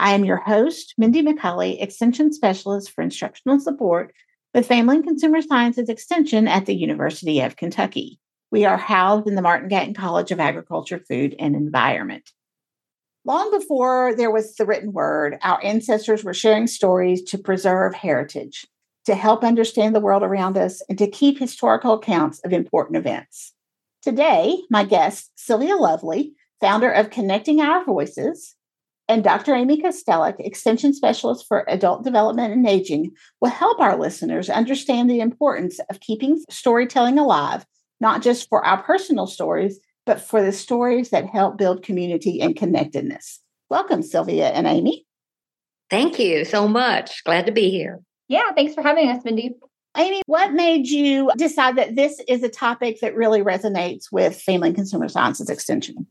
I am your host, Mindy McCulley, Extension Specialist for Instructional Support with Family and Consumer Sciences Extension at the University of Kentucky. We are housed in the Martin Gatton College of Agriculture, Food, and Environment. Long before there was the written word, our ancestors were sharing stories to preserve heritage, to help understand the world around us, and to keep historical accounts of important events. Today, my guest, Sylvia Lovely, founder of Connecting Our Voices, and Dr. Amy Kostelic, Extension Specialist for Adult Development and Aging, will help our listeners understand the importance of keeping storytelling alive, not just for our personal stories, but for the stories that help build community and connectedness. Welcome, Sylvia and Amy. Thank you so much. Glad to be here. Yeah, thanks for having us, Mindy. Amy, what made you decide that this is a topic that really resonates with Family and Consumer Sciences Extension?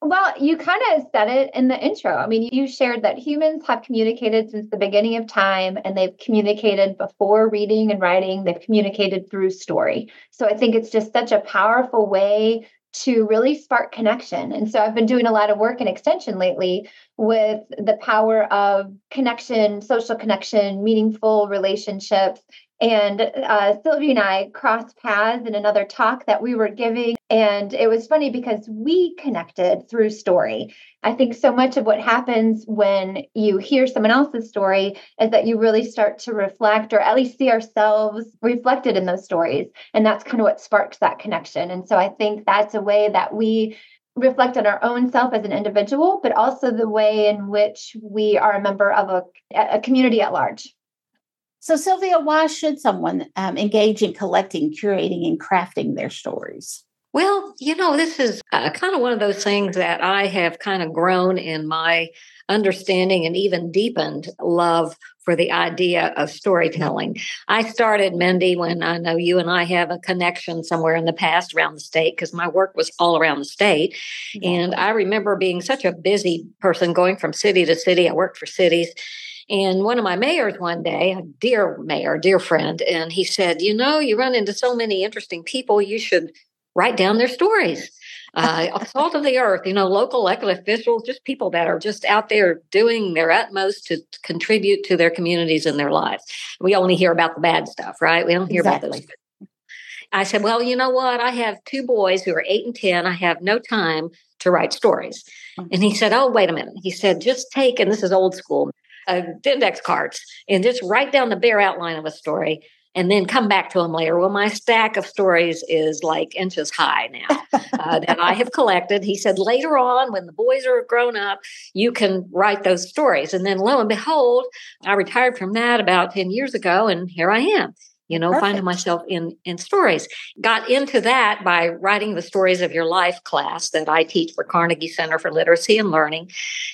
Well, you kind of said it in the intro. I mean, you shared that humans have communicated since the beginning of time and they've communicated before reading and writing, they've communicated through story. So I think it's just such a powerful way to really spark connection. And so I've been doing a lot of work in extension lately with the power of connection, social connection, meaningful relationships, and uh, Sylvia and I crossed paths in another talk that we were giving. And it was funny because we connected through story. I think so much of what happens when you hear someone else's story is that you really start to reflect or at least see ourselves reflected in those stories. And that's kind of what sparks that connection. And so I think that's a way that we reflect on our own self as an individual, but also the way in which we are a member of a, a community at large. So, Sylvia, why should someone um, engage in collecting, curating, and crafting their stories? Well, you know, this is uh, kind of one of those things that I have kind of grown in my understanding and even deepened love for the idea of storytelling. I started Mindy when I know you and I have a connection somewhere in the past around the state because my work was all around the state. And I remember being such a busy person going from city to city. I worked for cities and one of my mayors one day, a dear mayor, dear friend, and he said, You know, you run into so many interesting people, you should write down their stories. Uh, salt of the earth, you know, local elected officials, just people that are just out there doing their utmost to contribute to their communities and their lives. We only hear about the bad stuff, right? We don't hear exactly. about those. I said, Well, you know what? I have two boys who are eight and 10. I have no time to write stories. Mm. And he said, Oh, wait a minute. He said, Just take, and this is old school, uh, index cards and just write down the bare outline of a story and then come back to them later. Well, my stack of stories is like inches high now uh, that I have collected. He said later on, when the boys are grown up, you can write those stories. And then lo and behold, I retired from that about 10 years ago, and here I am you know Perfect. finding myself in in stories got into that by writing the stories of your life class that i teach for carnegie center for literacy and learning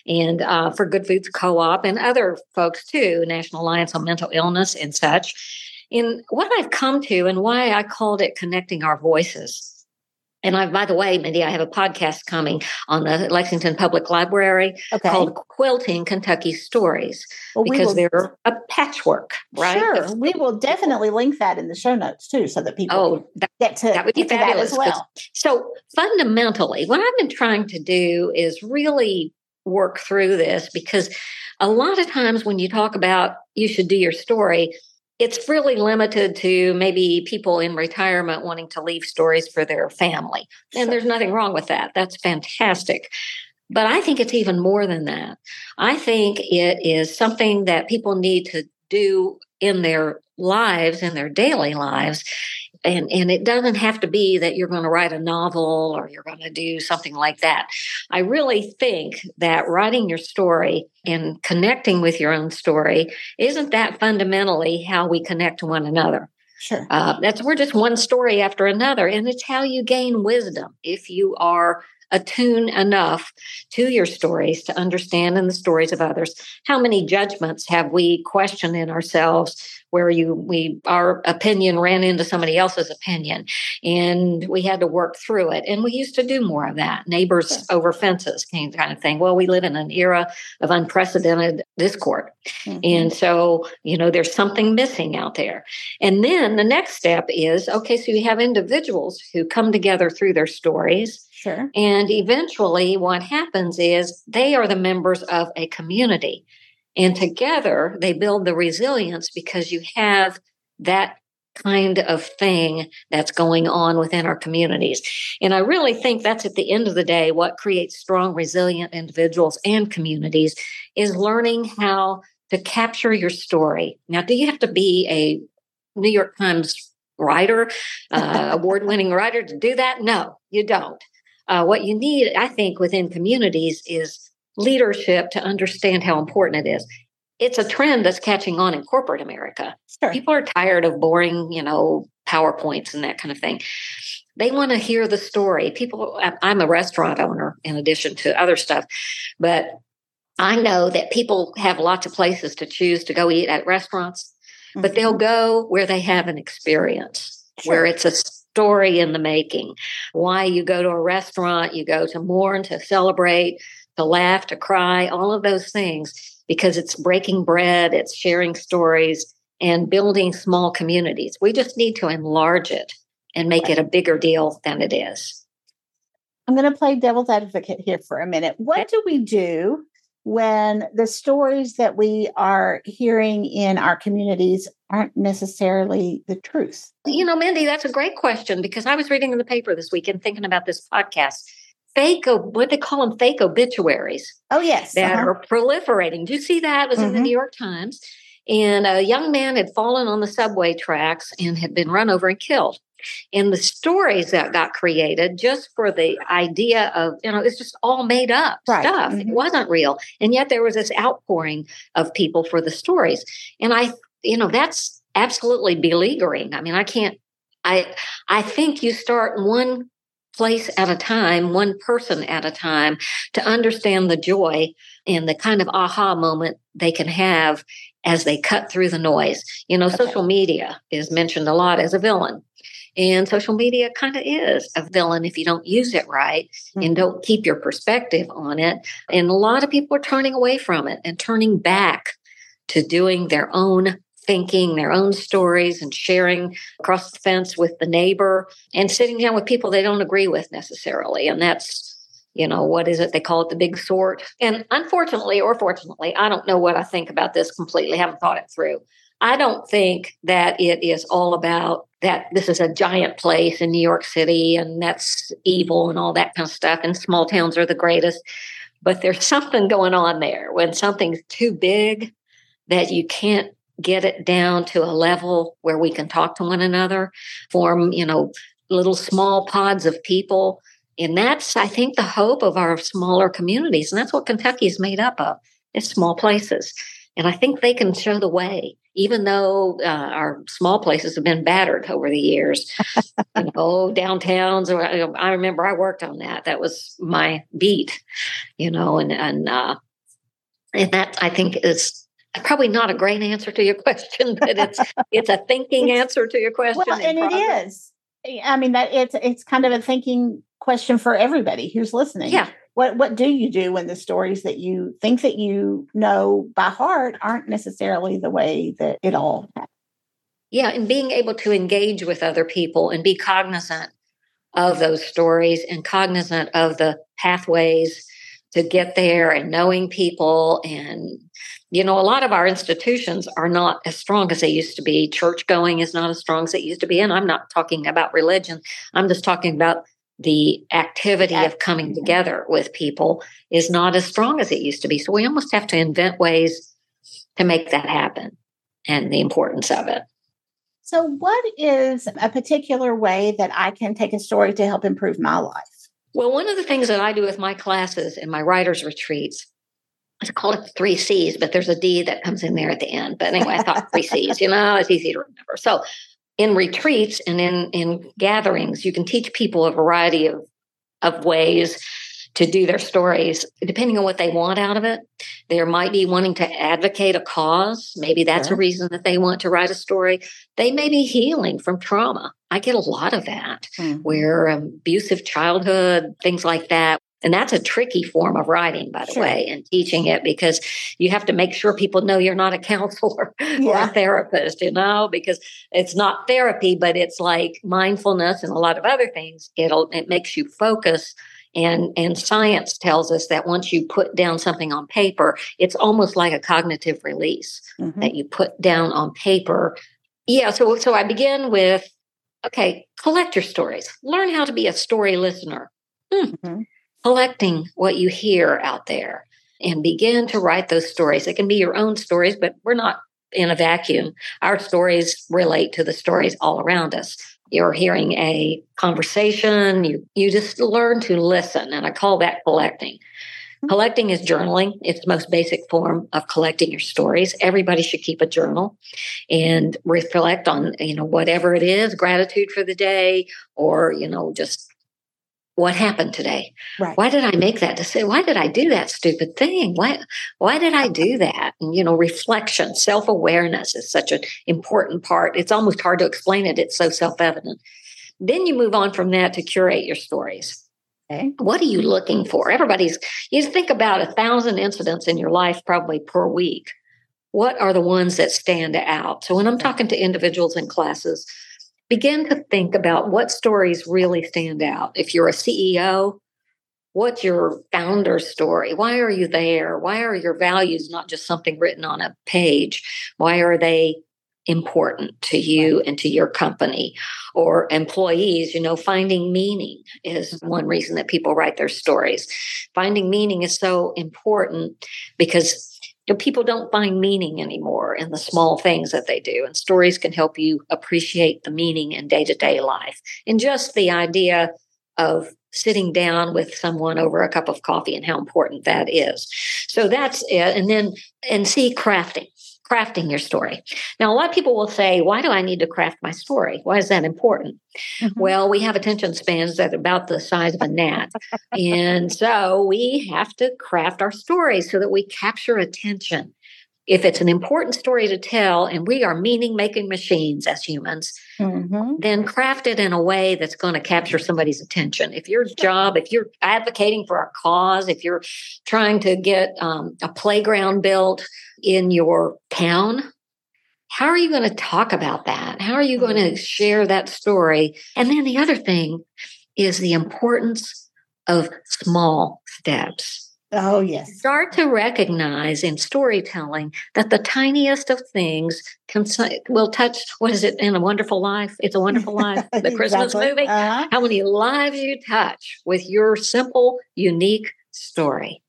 and uh, for good foods co-op and other folks too national alliance on mental illness and such in what i've come to and why i called it connecting our voices and I, by the way, Mindy, I have a podcast coming on the Lexington Public Library okay. called Quilting Kentucky Stories well, because will, they're a patchwork, right? Sure. we will definitely link that in the show notes too so that people oh, that, get to, that would be fabulous. as well. So fundamentally, what I've been trying to do is really work through this because a lot of times when you talk about you should do your story, it's really limited to maybe people in retirement wanting to leave stories for their family. And there's nothing wrong with that. That's fantastic. But I think it's even more than that. I think it is something that people need to do in their lives, in their daily lives, and and it doesn't have to be that you're going to write a novel or you're going to do something like that. I really think that writing your story and connecting with your own story isn't that fundamentally how we connect to one another. Sure. Uh, that's we're just one story after another and it's how you gain wisdom. If you are attune enough to your stories to understand in the stories of others how many judgments have we questioned in ourselves where you we our opinion ran into somebody else's opinion and we had to work through it and we used to do more of that neighbors over fences kind of thing well we live in an era of unprecedented discord mm-hmm. and so you know there's something missing out there and then the next step is okay so you have individuals who come together through their stories Sure. And eventually, what happens is they are the members of a community. And together they build the resilience because you have that kind of thing that's going on within our communities. And I really think that's at the end of the day what creates strong, resilient individuals and communities is learning how to capture your story. Now, do you have to be a New York Times writer, uh, award winning writer to do that? No, you don't. Uh, what you need, I think, within communities is leadership to understand how important it is. It's a trend that's catching on in corporate America. Sure. People are tired of boring, you know, PowerPoints and that kind of thing. They want to hear the story. People, I'm a restaurant owner in addition to other stuff, but I know that people have lots of places to choose to go eat at restaurants, mm-hmm. but they'll go where they have an experience, sure. where it's a story in the making. Why you go to a restaurant, you go to mourn, to celebrate, to laugh, to cry, all of those things, because it's breaking bread, it's sharing stories, and building small communities. We just need to enlarge it and make it a bigger deal than it is. I'm going to play devil's advocate here for a minute. What do we do when the stories that we are hearing in our communities aren't necessarily the truth? You know, Mindy, that's a great question because I was reading in the paper this week and thinking about this podcast fake what they call them fake obituaries. Oh yes, that uh-huh. are proliferating. Do you see that? It was mm-hmm. in the mm-hmm. New York Times, and a young man had fallen on the subway tracks and had been run over and killed. And the stories that got created just for the idea of, you know, it's just all made up right. stuff. Mm-hmm. It wasn't real. And yet there was this outpouring of people for the stories. And I, you know, that's absolutely beleaguering. I mean, I can't I I think you start one place at a time, one person at a time, to understand the joy and the kind of aha moment they can have as they cut through the noise. You know, okay. social media is mentioned a lot as a villain. And social media kind of is a villain if you don't use it right mm-hmm. and don't keep your perspective on it. And a lot of people are turning away from it and turning back to doing their own thinking their own stories and sharing across the fence with the neighbor and sitting down with people they don't agree with necessarily. And that's, you know, what is it? They call it the big sort. And unfortunately or fortunately, I don't know what I think about this completely, haven't thought it through. I don't think that it is all about that this is a giant place in New York City and that's evil and all that kind of stuff. And small towns are the greatest. But there's something going on there when something's too big that you can't get it down to a level where we can talk to one another, form, you know, little small pods of people. And that's, I think, the hope of our smaller communities. And that's what Kentucky is made up of. It's small places. And I think they can show the way, even though uh, our small places have been battered over the years. you know, downtowns. Or, I remember I worked on that. That was my beat, you know, and, and, uh, and that I think is probably not a great answer to your question, but it's it's a thinking answer to your question. Well, and it is. I mean that it's it's kind of a thinking question for everybody who's listening. Yeah. What what do you do when the stories that you think that you know by heart aren't necessarily the way that it all happens? Yeah, and being able to engage with other people and be cognizant of those stories and cognizant of the pathways to get there and knowing people and you know, a lot of our institutions are not as strong as they used to be. Church going is not as strong as it used to be. And I'm not talking about religion, I'm just talking about the activity of coming together with people is not as strong as it used to be. So we almost have to invent ways to make that happen and the importance of it. So, what is a particular way that I can take a story to help improve my life? Well, one of the things that I do with my classes and my writers' retreats I call it three C's, but there's a D that comes in there at the end. But anyway, I thought three C's, you know, it's easy to remember. So in retreats and in, in gatherings, you can teach people a variety of, of ways to do their stories, depending on what they want out of it. There might be wanting to advocate a cause. Maybe that's sure. a reason that they want to write a story. They may be healing from trauma. I get a lot of that mm-hmm. where abusive childhood, things like that. And that's a tricky form of writing, by the sure. way, and teaching it because you have to make sure people know you're not a counselor yeah. or a therapist, you know, because it's not therapy, but it's like mindfulness and a lot of other things. It'll it makes you focus and and science tells us that once you put down something on paper it's almost like a cognitive release mm-hmm. that you put down on paper yeah so so i begin with okay collect your stories learn how to be a story listener hmm. mm-hmm. collecting what you hear out there and begin to write those stories it can be your own stories but we're not in a vacuum our stories relate to the stories all around us you're hearing a conversation, you, you just learn to listen. And I call that collecting. Collecting is journaling. It's the most basic form of collecting your stories. Everybody should keep a journal and reflect on, you know, whatever it is, gratitude for the day, or, you know, just what happened today? Right. Why did I make that decision? Why did I do that stupid thing? Why why did I do that? And you know, reflection, self-awareness is such an important part. It's almost hard to explain it. It's so self-evident. Then you move on from that to curate your stories. Okay. What are you looking for? Everybody's you think about a thousand incidents in your life probably per week. What are the ones that stand out? So when I'm talking to individuals in classes, begin to think about what stories really stand out. If you're a CEO, what's your founder story? Why are you there? Why are your values not just something written on a page? Why are they important to you and to your company or employees you know finding meaning is mm-hmm. one reason that people write their stories finding meaning is so important because you know, people don't find meaning anymore in the small things that they do. And stories can help you appreciate the meaning in day to day life. And just the idea of sitting down with someone over a cup of coffee and how important that is. So that's it. And then, and see crafting crafting your story. Now, a lot of people will say, Why do I need to craft my story? Why is that important? Mm-hmm. Well, we have attention spans that are about the size of a gnat. and so we have to craft our stories so that we capture attention. If it's an important story to tell and we are meaning making machines as humans, mm-hmm. then craft it in a way that's going to capture somebody's attention. If your job, if you're advocating for a cause, if you're trying to get um, a playground built, in your town, how are you going to talk about that? How are you going to mm-hmm. share that story? And then the other thing is the importance of small steps. Oh, yes. Start to recognize in storytelling that the tiniest of things can will touch. What is it in a Wonderful Life? It's a Wonderful Life, the exactly. Christmas movie. Uh-huh. How many lives you touch with your simple, unique story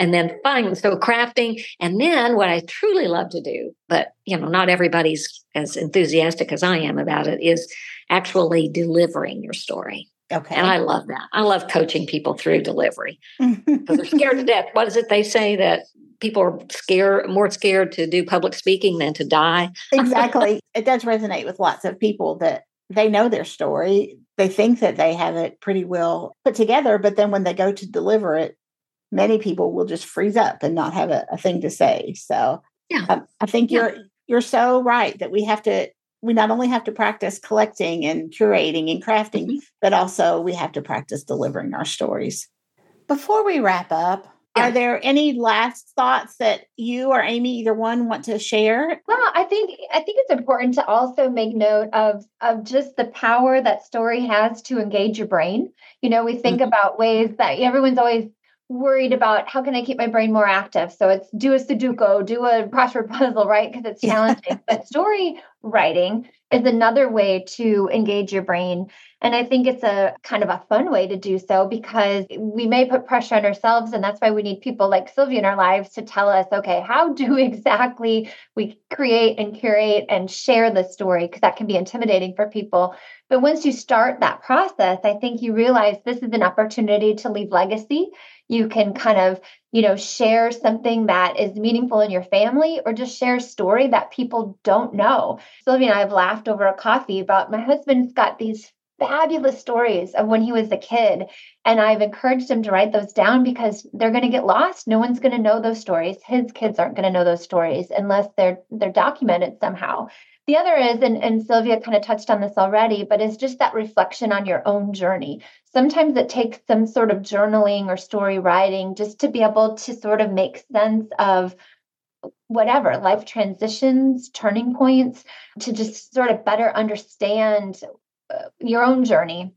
and then fun. So crafting. And then what I truly love to do, but you know, not everybody's as enthusiastic as I am about it, is actually delivering your story. Okay. And I love that. I love coaching people through delivery because they're scared to death. What is it they say that people are scared, more scared to do public speaking than to die? exactly. It does resonate with lots of people that they know their story. They think that they have it pretty well put together, but then when they go to deliver it, many people will just freeze up and not have a, a thing to say. So yeah. Um, I think yeah. you're you're so right that we have to we not only have to practice collecting and curating and crafting, mm-hmm. but also we have to practice delivering our stories. Before we wrap up, yeah. are there any last thoughts that you or Amy, either one, want to share? Well, I think I think it's important to also make note of of just the power that story has to engage your brain. You know, we think mm-hmm. about ways that everyone's always worried about how can I keep my brain more active. So it's do a Sudoku, do a crossword puzzle, right? Because it's challenging. but story writing is another way to engage your brain. And I think it's a kind of a fun way to do so because we may put pressure on ourselves. And that's why we need people like Sylvia in our lives to tell us, okay, how do exactly we create and curate and share the story? Because that can be intimidating for people. But once you start that process, I think you realize this is an opportunity to leave legacy you can kind of you know share something that is meaningful in your family or just share a story that people don't know sylvia and i have laughed over a coffee about my husband's got these fabulous stories of when he was a kid. And I've encouraged him to write those down because they're going to get lost. No one's going to know those stories. His kids aren't going to know those stories unless they're they're documented somehow. The other is, and, and Sylvia kind of touched on this already, but is just that reflection on your own journey. Sometimes it takes some sort of journaling or story writing just to be able to sort of make sense of whatever life transitions, turning points, to just sort of better understand uh, your own journey.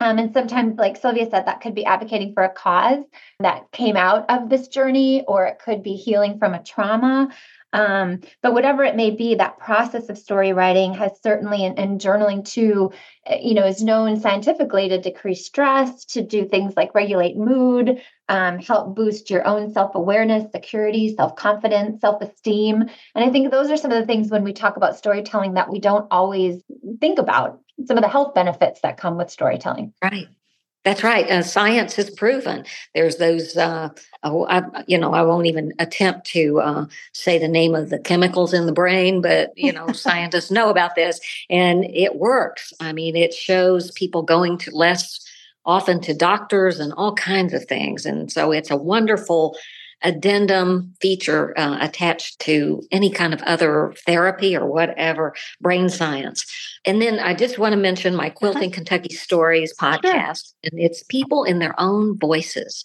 Um, and sometimes, like Sylvia said, that could be advocating for a cause that came out of this journey, or it could be healing from a trauma. Um, but whatever it may be, that process of story writing has certainly, and, and journaling too, eh, you know, is known scientifically to decrease stress, to do things like regulate mood, um, help boost your own self awareness, security, self confidence, self esteem. And I think those are some of the things when we talk about storytelling that we don't always think about some of the health benefits that come with storytelling. Right. That's right. Uh, science has proven there's those, uh, oh, I, you know, I won't even attempt to uh, say the name of the chemicals in the brain, but, you know, scientists know about this and it works. I mean, it shows people going to less often to doctors and all kinds of things. And so it's a wonderful addendum feature uh, attached to any kind of other therapy or whatever brain science. And then I just want to mention my. Quilting Kentucky Stories podcast, sure. and it's people in their own voices.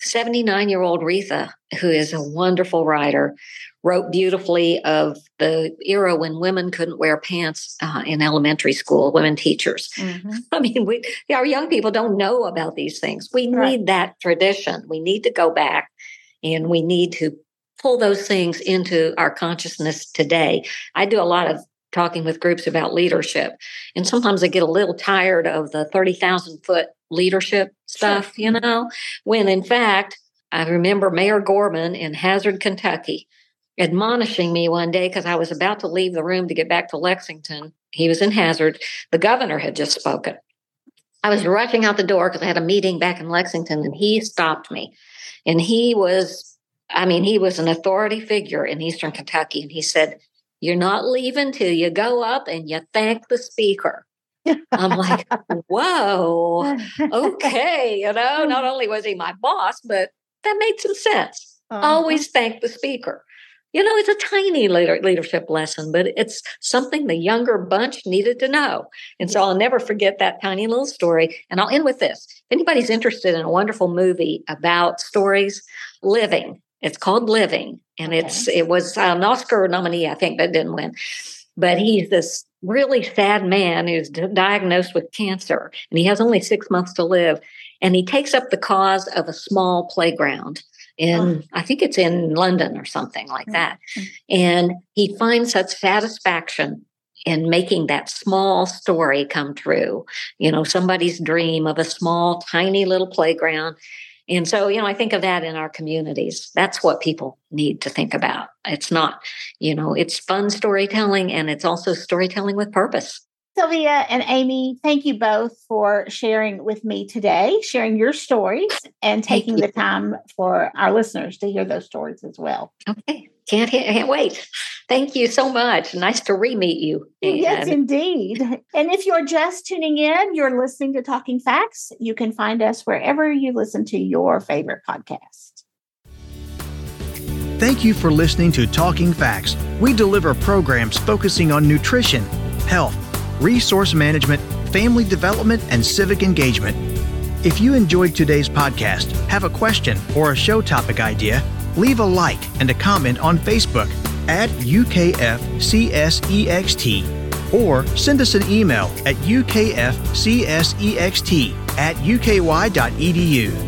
79 year old Retha, who is a wonderful writer, wrote beautifully of the era when women couldn't wear pants uh, in elementary school, women teachers. Mm-hmm. I mean, we, our young people don't know about these things. We right. need that tradition. We need to go back and we need to pull those things into our consciousness today. I do a lot of talking with groups about leadership, and sometimes I get a little tired of the 30,000 foot leadership stuff, sure. you know, when in fact, I remember Mayor Gorman in Hazard, Kentucky, admonishing me one day because I was about to leave the room to get back to Lexington. He was in Hazard. The governor had just spoken. I was rushing out the door because I had a meeting back in Lexington, and he stopped me and he was, I mean, he was an authority figure in Eastern Kentucky. And he said, You're not leaving till you go up and you thank the speaker. I'm like, whoa, okay. You know, not only was he my boss, but that made some sense. Uh-huh. Always thank the speaker. You know, it's a tiny leader, leadership lesson, but it's something the younger bunch needed to know. And so I'll never forget that tiny little story. And I'll end with this. If anybody's interested in a wonderful movie about stories, Living. It's called Living. And okay. it's it was an Oscar nominee, I think, but didn't win. But he's this really sad man who's diagnosed with cancer and he has only six months to live. And he takes up the cause of a small playground in oh. I think it's in London or something like mm, that. Mm. And he finds such satisfaction in making that small story come true. You know, somebody's dream of a small, tiny little playground. And so, you know, I think of that in our communities. That's what people need to think about. It's not, you know, it's fun storytelling and it's also storytelling with purpose. Sylvia and Amy, thank you both for sharing with me today, sharing your stories and taking the time for our listeners to hear those stories as well. Okay. Can't, can't wait. Thank you so much. Nice to re meet you. Yes, indeed. And if you're just tuning in, you're listening to Talking FACS. You can find us wherever you listen to your favorite podcast. Thank you for listening to Talking FACS. We deliver programs focusing on nutrition, health, resource management, family development, and civic engagement. If you enjoyed today's podcast, have a question or a show topic idea, leave a like and a comment on Facebook at UKFCSEXT or send us an email at ukfcsext at uky.edu.